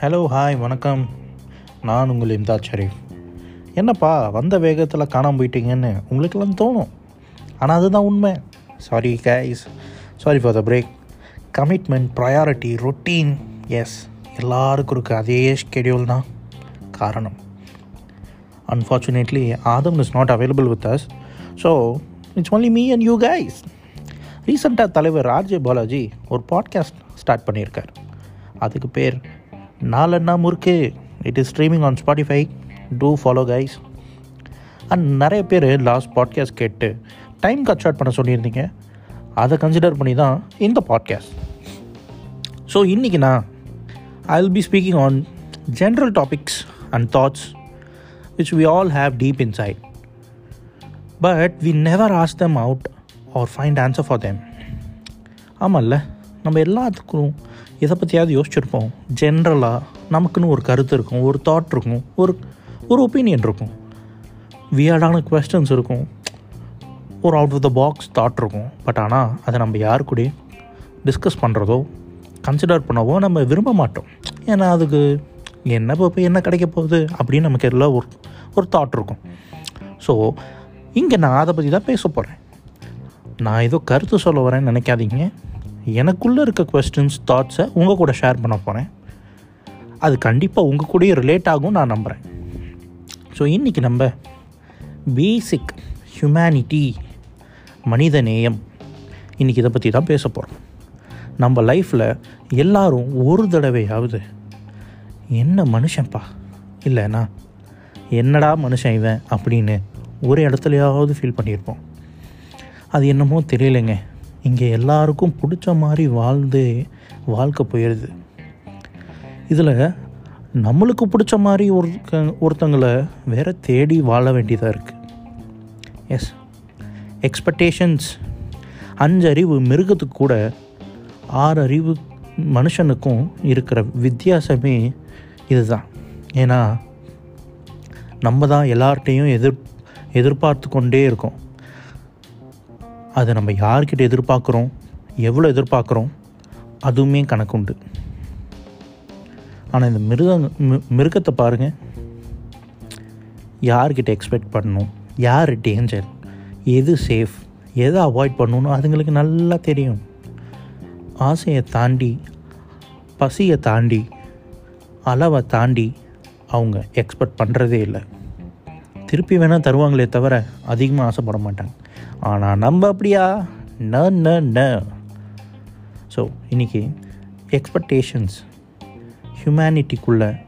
Hello hi வணக்கம். நான் உங்கள் இம்தாத் ஷரீஃப் என்னப்பா வந்த வேகத்தில் காணாமல் போயிட்டீங்கன்னு உங்களுக்கெல்லாம் தோணும். ஆனால் அதுதான் உண்மை. Sorry guys sorry for the break commitment priority routine yes எல்லாருக்கும் இருக்க அதே ஷெடியூல் தான் காரணம். Unfortunately Adam is not available with us so it's only me and you guys ரீசெண்டாக தலைவர் ராஜே பாலாஜி ஒரு பாட்காஸ்ட் ஸ்டார்ட் பண்ணியிருக்கார். அதுக்கு பேர் நாலண்ணா முறுக்கு. It is streaming on Spotify do follow guys and நிறைய பேர் லாஸ்ட் பாட்காஸ்ட் கேட்டு டைம் கட் ஷார்ட் பண்ண சொல்லியிருந்தீங்க. அதை கன்சிடர் பண்ணி தான் இந்த பாட்காஸ்ட் ஸோ இன்றைக்கி நான் I will be speaking on general topics and thoughts which we all have deep inside but we never ask them out or find answer for them ஆமாம்ல நம்ம எல்லாத்துக்கும் இதை பற்றியாவது யோசிச்சிருப்போம். ஜென்ரலாக நமக்குன்னு ஒரு கருத்து இருக்கும் ஒரு தாட் இருக்கும் ஒரு ஒரு ஒப்பீனியன் இருக்கும். வியர்டான கொஸ்டின்ஸ் இருக்கும். ஒரு out of the box thought இருக்கும். பட் ஆனால் அதை நம்ம யார் கூட டிஸ்கஸ் பண்ணுறதோ கன்சிடர் பண்ணவோ நம்ம விரும்ப மாட்டோம். ஏன்னா அதுக்கு என்ன இப்போ என்ன கிடைக்க போகுது அப்படின்னு நமக்கு எல்லாம் ஒரு ஒரு தாட் இருக்கும். ஸோ இங்கே நான் அதை பற்றி தான் பேச போகிறேன் நான் ஏதோ கருத்து சொல்ல வரேன்னு நினைக்காதீங்க. எனக்குள்ளே இருக்க கொஸ்டின்ஸ் தாட்ஸை உங்கள் கூட ஷேர் பண்ண போகிறேன் அது கண்டிப்பாக உங்கள் கூடயே ரிலேட் ஆகும் நான் நம்புகிறேன் ஸோ இன்றைக்கி நம்ம பேசிக் ஹியூமனிட்டி மனித நேயம். இன்றைக்கி இதை பற்றி தான் பேச போகிறோம் நம்ம லைஃப்பில் எல்லாரும் ஒரு தடவையாவது என்ன மனுஷன்ப்பா இல்லைண்ணா என்னடா மனுஷன் இவன்? அப்படின்னு ஒரு இடத்துலையாவது ஃபீல் பண்ணியிருப்போம். அது என்னமோ தெரியலைங்க. இங்கே எல்லாருக்கும் பிடிச்ச மாதிரி வாழ்ந்து வாழ்க்கை போயிடுது இதில் நம்மளுக்கு பிடிச்ச மாதிரி ஒரு ஒருத்தங்களை வேற தேடி வாழ வேண்டியதாக இருக்குது எஸ் எக்ஸ்பெக்டேஷன்ஸ் அஞ்சு அறிவு மிருகத்துக்கு கூட ஆறு அறிவு மனுஷனுக்கும் இருக்கிற வித்தியாசமே இதுதான். ஏன்னா நம்ம தான் எல்லார்ட்டையும் எதிர் எதிர்பார்த்து கொண்டே இருக்கோம். அதை நம்ம யார்கிட்ட எதிர்பார்க்குறோம்? எவ்வளோ எதிர்பார்க்குறோம்? அதுவுமே கணக்குண்டு. ஆனால் இந்த மிருக மிருகத்தை பாருங்கள் யார்கிட்ட எக்ஸ்பெக்ட் பண்ணணும்? யார் டேஞ்சர் எது சேஃப் எதை அவாய்ட் பண்ணணும் அதுங்களுக்கு நல்லா தெரியும். ஆசையை தாண்டி பசியை தாண்டி அளவை தாண்டி அவங்க எக்ஸ்பெக்ட் பண்ணுறதே இல்லை. திருப்பி வேணால் தருவாங்களே தவிர அதிகமாக ஆசைப்பட மாட்டாங்க. ஆனால் நம்ம அப்படியா? ந ந ந. ஸோ இன்றைக்கி எக்ஸ்பெக்டேஷன்ஸ் ஹியூமனிட்டிக்குள்ளே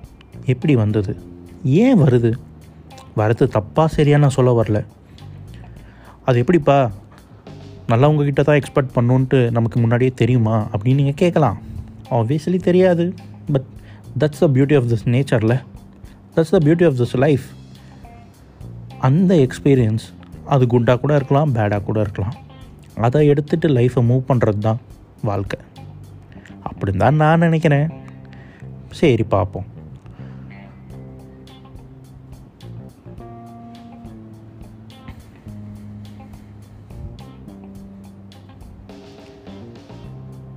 எப்படி வந்தது? ஏன் வருது? வரது தப்பாக சரியாக நான் சொல்ல வரல. அது எப்படிப்பா? நல்லா கிட்ட தான் எக்ஸ்பெக்ட் பண்ணுன்ட்டு நமக்கு முன்னாடியே தெரியுமா? அப்படின்னு நீங்கள் கேட்கலாம். ஆப்வியஸ்லி தெரியாது. But that's the beauty of this நேச்சரில் that's the beauty of this life அந்த எக்ஸ்பீரியன்ஸ் அது குட்டாக கூட இருக்கலாம் பேடாக கூட இருக்கலாம். அதை எடுத்துகிட்டு லைஃப்பை மூவ் பண்ணுறது தான் வாழ்க்கை. அப்படின்னு தான் நான் நினைக்கிறேன். சரி பார்ப்போம்.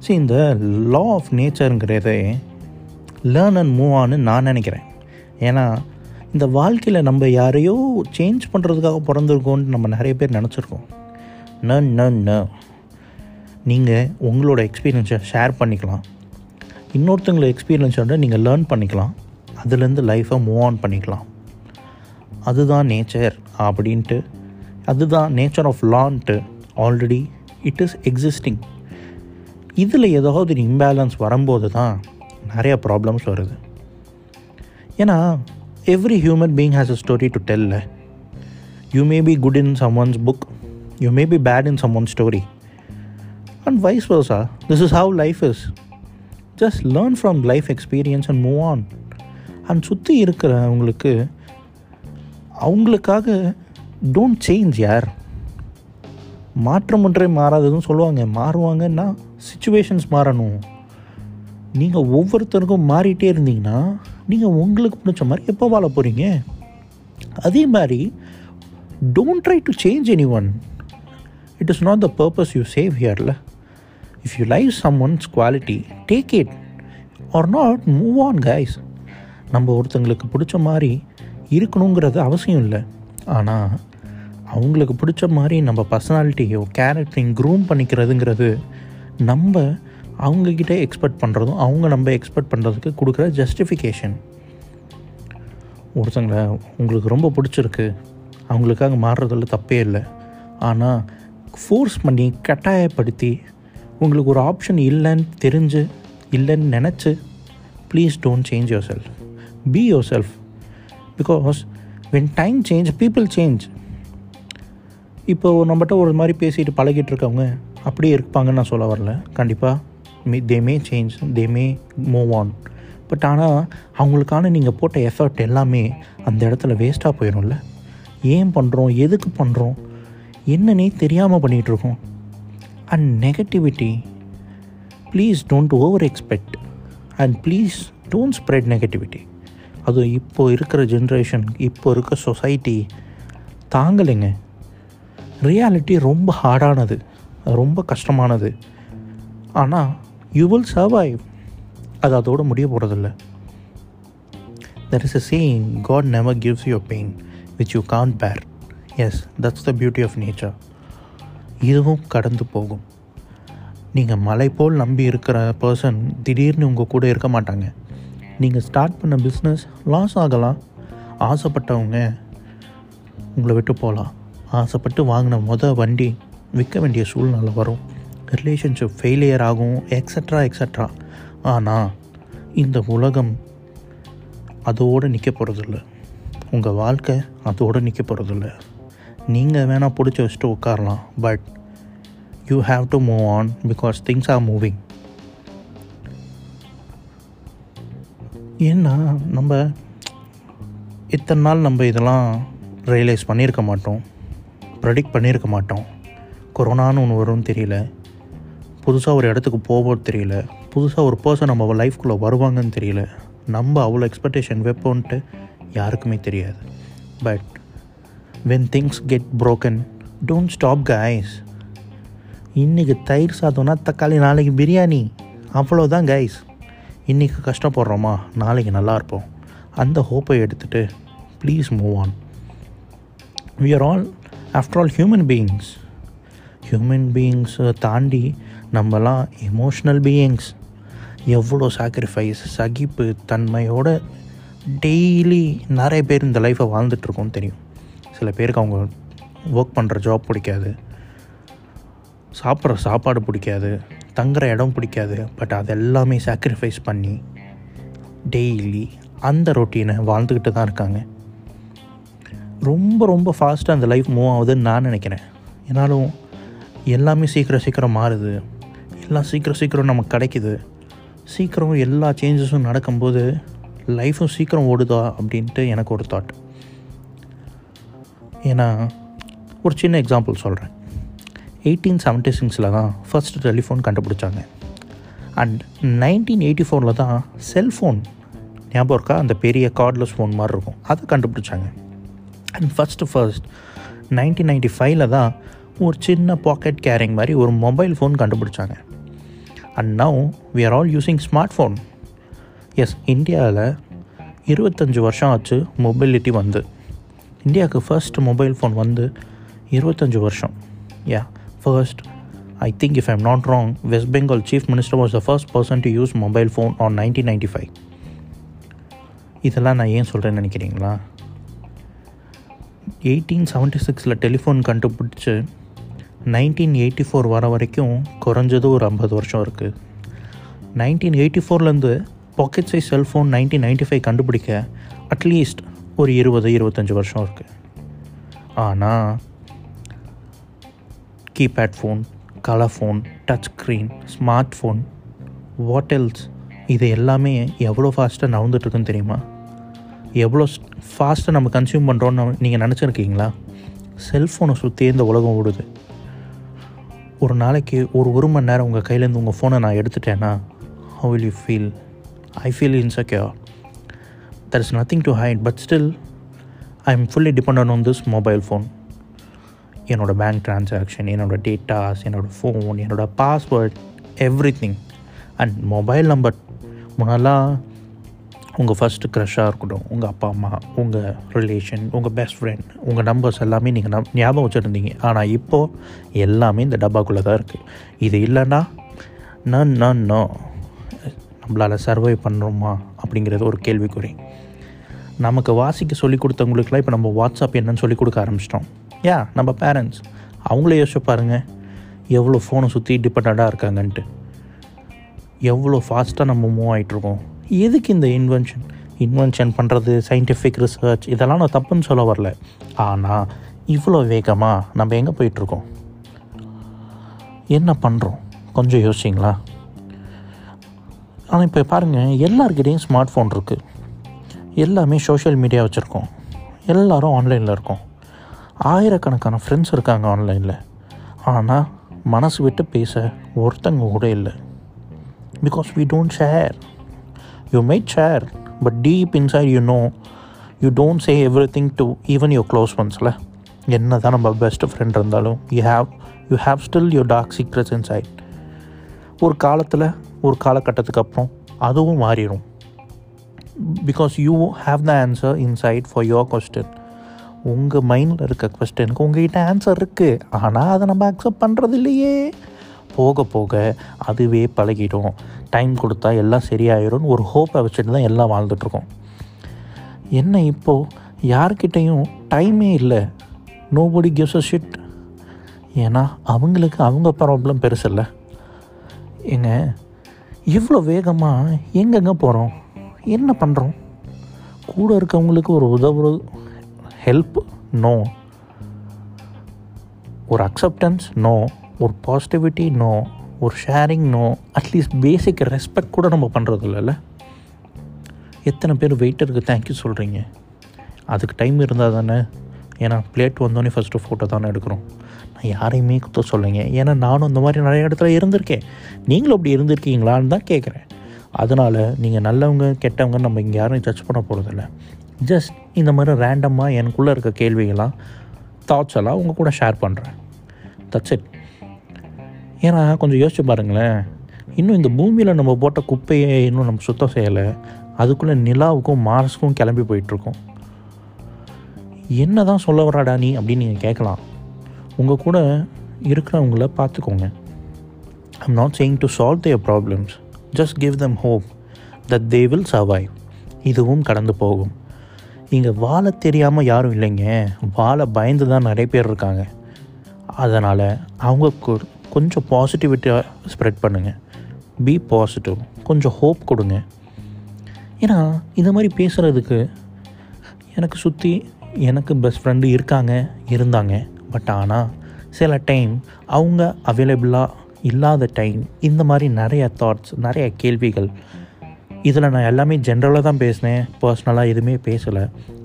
ஸோ இந்த லா ஆஃப் நேச்சருங்கிறதே லேர்ன் அண்ட் மூவ் ஆன்னு நான் நினைக்கிறேன். ஏன்னா இந்த வாழ்க்கையில் நம்ம யாரையோ சேஞ்ச் பண்ணுறதுக்காக பிறந்திருக்கோன்னு நம்ம நிறைய பேர் நினச்சிருக்கோம். ந ந ந. நீங்கள் உங்களோட எக்ஸ்பீரியன்ஸை ஷேர் பண்ணிக்கலாம். இன்னொருத்தங்களோட எக்ஸ்பீரியன்ஸோட நீங்கள் லேர்ன் பண்ணிக்கலாம். அதுலேருந்து லைஃப்பை மூவ் ஆன் பண்ணிக்கலாம். அதுதான் நேச்சர் அப்படின்ட்டு அதுதான் நேச்சர் ஆஃப் லான்ட்டு ஆல்ரெடி இட் இஸ் எக்ஸிஸ்டிங் இதில் ஏதாவது ஒரு இம்பேலன்ஸ் வரும்போது தான் நிறைய ப்ராப்ளம்ஸ் வருது. ஏன்னா every human being has a story to tell you may be good in someone's book you may be bad in someone story and vice versa this is how life is just learn from life experience and move on and சுற்றி இருக்கிறவங்களுக்கு அவங்களுக்காக don't change யார்? மாற்றம் ஒன்றே மாறாததுன்னு சொல்லுவாங்க. மாறுவாங்கன்னா situations மாறணும். நீங்கள் ஒவ்வொருத்தருக்கும் மாறிட்டே இருந்தீங்கன்னா நீங்கள் உங்களுக்கு பிடிச்ச மாதிரி எப்போ வாழ போகிறீங்க அதே மாதிரி don't try to change anyone it is not the purpose you save ஹியரில் if you live someone's quality take it or not move on guys நம்ம ஒருத்தங்களுக்கு பிடிச்ச மாதிரி இருக்கணுங்கிறது அவசியம் இல்லை. ஆனால் அவங்களுக்கு பிடிச்ச மாதிரி நம்ம பர்சனாலிட்டியோ கேரக்டரையும் க்ரூம் பண்ணிக்கிறதுங்கிறது நம்ம அவங்கக்கிட்ட எக்ஸ்பெக்ட் பண்ணுறதும் அவங்க நம்ம எக்ஸ்பெக்ட் பண்ணுறதுக்கு கொடுக்குற ஜஸ்டிஃபிகேஷன் ஒருத்தங்களை உங்களுக்கு ரொம்ப பிடிச்சிருக்கு அவங்களுக்காக மாறுறதுல தப்பே இல்லை. ஆனால் ஃபோர்ஸ் பண்ணி கட்டாயப்படுத்தி உங்களுக்கு ஒரு ஆப்ஷன் இல்லைன்னு தெரிஞ்சு இல்லைன்னு நினச்சி please don't change yourself be yourself because when time change people change இப்போ நம்மகிட்ட ஒரு மாதிரி பேசிட்டு பழகிட்டு இருக்கவங்க அப்படியே இருப்பாங்கன்னு நான் சொல்ல வரல. கண்டிப்பாக may they may change they may move on but ஆனால் அவங்களுக்கான நீங்கள் போட்ட எஃபர்ட் எல்லாமே அந்த இடத்துல வேஸ்ட்டாக போயிடும்ல ஏன் பண்ணுறோம் எதுக்கு பண்ணுறோம் என்னன்னே தெரியாமல் பண்ணிகிட்ருக்கோம் and negativity please don't over expect and please don't spread negativity அது இப்போ இருக்கிற ஜென்ரேஷன் இப்போ இருக்க சொசைட்டி தாங்கலைங்க. ரியாலிட்டி ரொம்ப ஹார்டானது ரொம்ப கஷ்டமானது. ஆனால் யூ வில் சர்வைவ் அது அதோடு முடிய போகிறதில்ல there is a saying God never gives you pain which you can bear yes that's the beauty of nature இதுவும் கடந்து போகும். நீங்கள் மலை போல் நம்பி இருக்கிற பர்சன் திடீர்னு உங்கள் கூட இருக்க மாட்டாங்க. நீங்கள் ஸ்டார்ட் பண்ண பிஸ்னஸ் லாஸ் ஆகலாம். ஆசைப்பட்டவங்க உங்களை விட்டு போகலாம். ஆசைப்பட்டு வாங்கின மொதல் வண்டி விற்க வேண்டிய சூழ்நிலை வரும். ரிலேஷன்ஷிப் ஃபெயிலியர் ஆகும் எக்ஸட்ரா எக்ஸட்ரா ஆனால் இந்த உலகம் அதோடு நிற்க போகிறதில்ல உங்கள் வாழ்க்கை அதோடு நிற்க போகிறதில்ல நீங்கள் வேணால் பிடிச்சி வச்சுட்டு உட்காரலாம் but you have to move on because things are moving ஏன்னா நம்ம இத்தனை நாள் நம்ம இதெல்லாம் ரியலைஸ் பண்ணியிருக்க மாட்டோம் ப்ரெடிக்ட் பண்ணியிருக்க மாட்டோம். கொரோனான்னு ஒன்று வரும்னு தெரியல. புதுசாக ஒரு இடத்துக்கு போவோம் தெரியல. புதுசாக ஒரு பர்சன் நம்ம லைஃப்குள்ளே வருவாங்கன்னு தெரியல. நம்ம அவ்வளோ எக்ஸ்பெக்டேஷன் வைப்போன்ட்டு யாருக்குமே தெரியாது. But when things get broken don't stop guys இன்றைக்கி தயிர் சாதம்னா தக்காளி நாளைக்கு பிரியாணி. அவ்வளோதான் கைஸ் இன்றைக்கி கஷ்டப்படுறோமா? நாளைக்கு நல்லா இருப்போம். அந்த ஹோப்பை எடுத்துகிட்டு please move on we are all after all human beings human பீயிங்ஸை தாண்டி நம்மலாம் எமோஷ்னல் பீயிங்ஸ் எவ்வளோ சாக்ரிஃபைஸ் சகிப்பு தன்மையோட டெய்லி நிறைய பேர் இந்த லைஃப்பை வாழ்ந்துட்டுருக்கோம் தெரியும். சில பேருக்கு அவங்க ஒர்க் பண்ணுற ஜாப் பிடிக்காது. சாப்பிட்ற சாப்பாடு பிடிக்காது. தங்குற இடம் பிடிக்காது. பட் அது எல்லாமே சாக்ரிஃபைஸ் பண்ணி டெய்லி அந்த ரொட்டீனை வாழ்ந்துக்கிட்டு தான் இருக்காங்க. ரொம்ப ரொம்ப ஃபாஸ்ட்டாக அந்த லைஃப் மூவ் ஆகுதுன்னு நான் நினைக்கிறேன். என்னாலும் எல்லாமே சீக்கிரம் சீக்கிரம் மாறுது. எல்லாம் சீக்கிரம் சீக்கிரம் நமக்கு கிடைக்குது. சீக்கிரம் எல்லா சேஞ்சஸும் நடக்கும்போது லைஃப்பும் சீக்கிரம் ஓடுதா அப்படின்ட்டு எனக்கு ஒரு தாட் ஏன்னா ஒரு சின்ன எக்ஸாம்பிள் சொல்கிறேன் எயிட்டீன் செவன்ட்டி சிக்ஸில் தான் ஃபஸ்ட்டு டெலிஃபோன் கண்டுபிடிச்சாங்க. அண்ட் நைன்டீன் எயிட்டி ஃபோரில் தான் செல்ஃபோன் ஞாபகம் இருக்கா? அந்த பெரிய கார்ட்லெஸ் ஃபோன் மாதிரி இருக்கும். அதை கண்டுபிடிச்சாங்க. And first first nineteen ninety ஃபைவ்ல தான் ஒரு சின்ன பாக்கெட் கேரிங் மாதிரி ஒரு மொபைல் ஃபோன் கண்டுபிடிச்சாங்க. And now we are all using smart phone yes இந்தியாவில் இருபத்தஞ்சி வருஷம் ஆச்சு மொபைலிட்டி வந்து. இந்தியாவுக்கு ஃபர்ஸ்ட் மொபைல் ஃபோன் வந்து இருபத்தஞ்சி வருஷம். Yeah first I think if I'm not wrong West Bengal chief minister was the first person to use mobile phone on nineteen ninety five இதெல்லாம் நான் ஏன் சொல்கிறேன்னு நினைக்கிறீங்களா? எயிட்டீன் செவன்ட்டி சிக்ஸில் டெலிஃபோன் கண்டுபிடிச்சி நைன்டீன் எயிட்டி ஃபோர் வர வரைக்கும் குறைஞ்சது ஒரு ஐம்பது வருஷம் இருக்குது nineteen eighty ஃபோர்லேருந்து pocket size cellphone nineteen ninety five கண்டுபிடிக்க அட்லீஸ்ட் ஒரு இருபது இருபத்தஞ்சி வருஷம் இருக்குது ஆனால் keypad phone colour phone touch screen smart phone what else இது எல்லாமே எவ்வளோ ஃபாஸ்ட்டாக நவந்துட்டுருக்குன்னு தெரியுமா? எவ்வளோ ஃபாஸ்ட்டாக நம்ம கன்சியூம் பண்ணுறோன்னு நீங்கள் நினச்சிருக்கீங்களா? செல்ஃபோனை சுற்றி இந்த உலகம் ஓடுது. ஒரு நாளைக்கு ஒரு ஒரு மணி நேரம் உங்கள் கையிலேருந்து உங்கள் ஃபோனை நான் எடுத்துட்டேன்னா how will you feel I feel insecure there is nothing to hide but still I am fully depend on this mobile phone என்னோடய பேங்க் ட்ரான்சாக்ஷன் என்னோடய டேட்டாஸ் என்னோடய ஃபோன் என்னோடய password everything and mobile number முன்னெல்லாம் உங்கள் first க்ரஷ்ஷாக இருக்கட்டும் உங்கள் அப்பா அம்மா உங்கள் ரிலேஷன் உங்கள் பெஸ்ட் ஃப்ரெண்ட் உங்கள் நம்பர்ஸ் எல்லாமே நீங்கள் நம் ஞாபகம் வச்சுருந்தீங்க. ஆனால் இப்போது எல்லாமே இந்த டப்பாக்குள்ளே தான் இருக்குது இது இல்லைன்னா நான் நான் நோ நம்மளால் சர்வை பண்ணுறோமா அப்படிங்கிறது ஒரு கேள்விக்குறி. நமக்கு வாசிக்க சொல்லி கொடுத்தவங்களுக்குலாம் இப்போ நம்ம வாட்ஸ்அப் என்னன்னு சொல்லி கொடுக்க ஆரம்பிச்சிட்டோம். யா நம்ம பேரண்ட்ஸ் அவங்களே யோசிச்சு பாருங்கள் எவ்வளோ ஃபோனை சுற்றி டிபெண்ட்டாக இருக்காங்கன்ட்டு. எவ்வளோ ஃபாஸ்ட்டாக நம்ம மூவ் ஆகிட்ருக்கோம் எதுக்கு இந்த இன்வென்ஷன் இன்வென்ஷன் பண்ணுறது சயின்டிஃபிக் ரிசர்ச் இதெல்லாம் நான் தப்புன்னு சொல்ல வரல. ஆனால் இவ்வளோ வேகமாக நம்ம எங்கே போயிட்டுருக்கோம்? என்ன பண்ணுறோம் கொஞ்சம் யோசிச்சிங்களா? ஆனால் இப்போ பாருங்கள் எல்லாருக்கிட்டேயும் ஸ்மார்ட் ஃபோன் இருக்குது எல்லாமே சோஷியல் மீடியா வச்சுருக்கோம். எல்லோரும் ஆன்லைனில் இருக்கோம். ஆயிரக்கணக்கான ஃப்ரெண்ட்ஸ் இருக்காங்க ஆன்லைனில் ஆனால் மனசு விட்டு பேச ஒருத்தங்க கூட இல்லை. Because we don't share you made share but deep inside you know you don't say everything to even your close ஒன்ஸில் என்ன தான் நம்ம பெஸ்ட் ஃப்ரெண்ட் இருந்தாலும் you have you have still your dark secrets inside ஒரு காலத்தில் ஒரு காலகட்டத்துக்கு அப்புறம் அதுவும் மாறிடும் because you have the answer inside for your question உங்கள் மைண்டில் இருக்க கொஸ்டினுக்கு உங்ககிட்ட ஆன்சர் இருக்குது ஆனால் அதை நம்ம அக்செப்ட் பண்ணுறது இல்லையே போக போக அதுவே பழகிடும். டைம் கொடுத்தா எல்லாம் சரியாயிடும்னு ஒரு ஹோப்பை வச்சுட்டு தான் எல்லாம் வாழ்ந்துட்டுருக்கோம். என்ன இப்போது யார்கிட்டையும் டைமே இல்லை. நோபடி கிவ்ஸ் அ ஷிட் ஏன்னா அவங்களுக்கு அவங்க ப்ராப்ளம் பெருசு இல்லை. ஏங்க இவ்வளோ வேகமாக எங்கெங்கே போகிறோம் என்ன பண்ணுறோம் கூட இருக்கவங்களுக்கு ஒரு உதவு ஹெல்ப் நோ ஒரு அக்செப்டன்ஸ் நோ ஒரு பாசிட்டிவிட்டி நோ ஒரு sharing no at least basic respect கூட நம்ம பண்ணுறது இல்லைல்ல எத்தனை பேர் வெயிட்டருக்கு தேங்க்யூ சொல்கிறீங்க அதுக்கு டைம் இருந்தால் தானே? ஏன்னா பிளேட் வந்தோடனே ஃபஸ்ட்டு ஃபோட்டோ தானே எடுக்கிறோம். நான் யாரையுமே குத்த சொல்லுங்க ஏன்னா நானும் இந்த மாதிரி நிறைய இடத்துல இருந்திருக்கேன். நீங்களும் அப்படி இருந்திருக்கீங்களான்னு தான் கேட்குறேன் அதனால் நீங்கள் நல்லவங்க கெட்டவங்க நம்ம இங்கே யாரும் ஜட்ஜ் பண்ண போகிறதில்ல ஜஸ்ட் இந்த மாதிரி ரேண்டமாக எனக்குள்ளே இருக்க கேள்விகள்லாம் தாட்ஸ் எல்லாம் உங்கள் கூட ஷேர் பண்ணுறேன் தட்ஸ் இட் ஏன்னா கொஞ்சம் யோசிச்சு பாருங்களேன். இன்னும் இந்த பூமியில் நம்ம போட்ட குப்பையை இன்னும் நம்ம சுத்தம் செய்யலை. அதுக்குள்ளே நிலாவுக்கும் மார்ஸுக்கும் கிளம்பி போயிட்டுருக்கோம். என்ன தான் சொல்ல வராடா நீ அப்படின்னு நீங்கள் கேட்கலாம். உங்கள் கூட இருக்கிறவங்கள பார்த்துக்கோங்க. I'm not saying to solve their problems just give them hope that they will survive இதுவும் கடந்து போகும். இங்கே வாழ தெரியாமல் யாரும் இல்லைங்க. வாழ பயந்து தான் நிறைய பேர் இருக்காங்க. அதனால் அவங்க கொஞ்சம் பாசிட்டிவிட்டியாக ஸ்ப்ரெட் பண்ணுங்கள் பி பாசிட்டிவ் கொஞ்சம் ஹோப் கொடுங்க. ஏன்னா இந்த மாதிரி பேசுகிறதுக்கு எனக்கு சுற்றி எனக்கு பெஸ்ட் ஃப்ரெண்டு இருக்காங்க இருந்தாங்க. பட் ஆனால் சில டைம் அவங்க அவைலபிளாக இல்லாத டைம் இந்த மாதிரி நிறைய தாட்ஸ் நிறைய கேள்விகள். இதில் நான் எல்லாமே ஜென்ரலாக தான் பேசினேன். பர்சனலாக எதுவுமே பேசலை.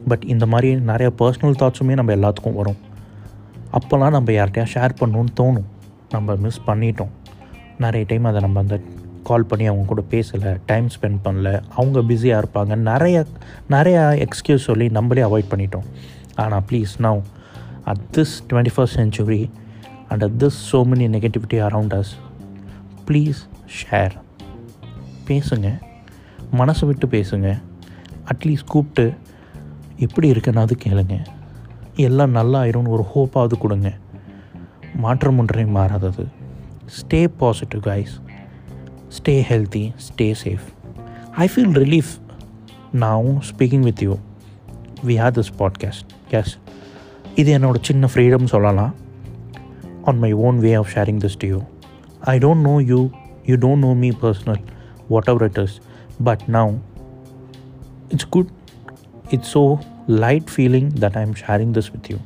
பட் இந்த மாதிரி நிறைய பர்சனல் தாட்ஸுமே நம்ம எல்லாத்துக்கும் வரும். அப்போல்லாம் நம்ம யார்கிட்டயா ஷேர் பண்ணணுன்னு தோணும். நம்ம மிஸ் பண்ணிட்டோம். நிறைய டைம் அதை நம்ம அந்த கால் பண்ணி அவங்க கூட பேசலை டைம் ஸ்பெண்ட் பண்ணல. அவங்க பிஸியாக இருப்பாங்க. நிறைய நிறையா எக்ஸ்கியூஸ் சொல்லி நம்மளே அவாய்ட் பண்ணிட்டோம். ஆனால் please now at this twenty first century and at this so many negativity around us please share பேசுங்க. மனசை விட்டு பேசுங்க. அட்லீஸ்ட் கூப்பிட்டு எப்படி இருக்குன்னு அது கேளுங்க. எல்லாம் நல்லா ஆயிரும்னு ஒரு ஹோப்பாவது கொடுங்க. மாற்றம் ஒன்றே மாறாதது. Stay positive guys stay healthy stay safe I feel relief நான் speaking with you we have this podcast yes இது என்னோட சின்ன ஃப்ரீடம் சொல்லலாம். On my own way of sharing this to you I don't know you you don't know me personal whatever it is but now it's good. It's so light feeling that i'm sharing this with you.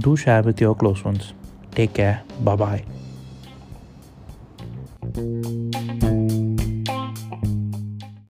Do share with your close ones. Take care bye bye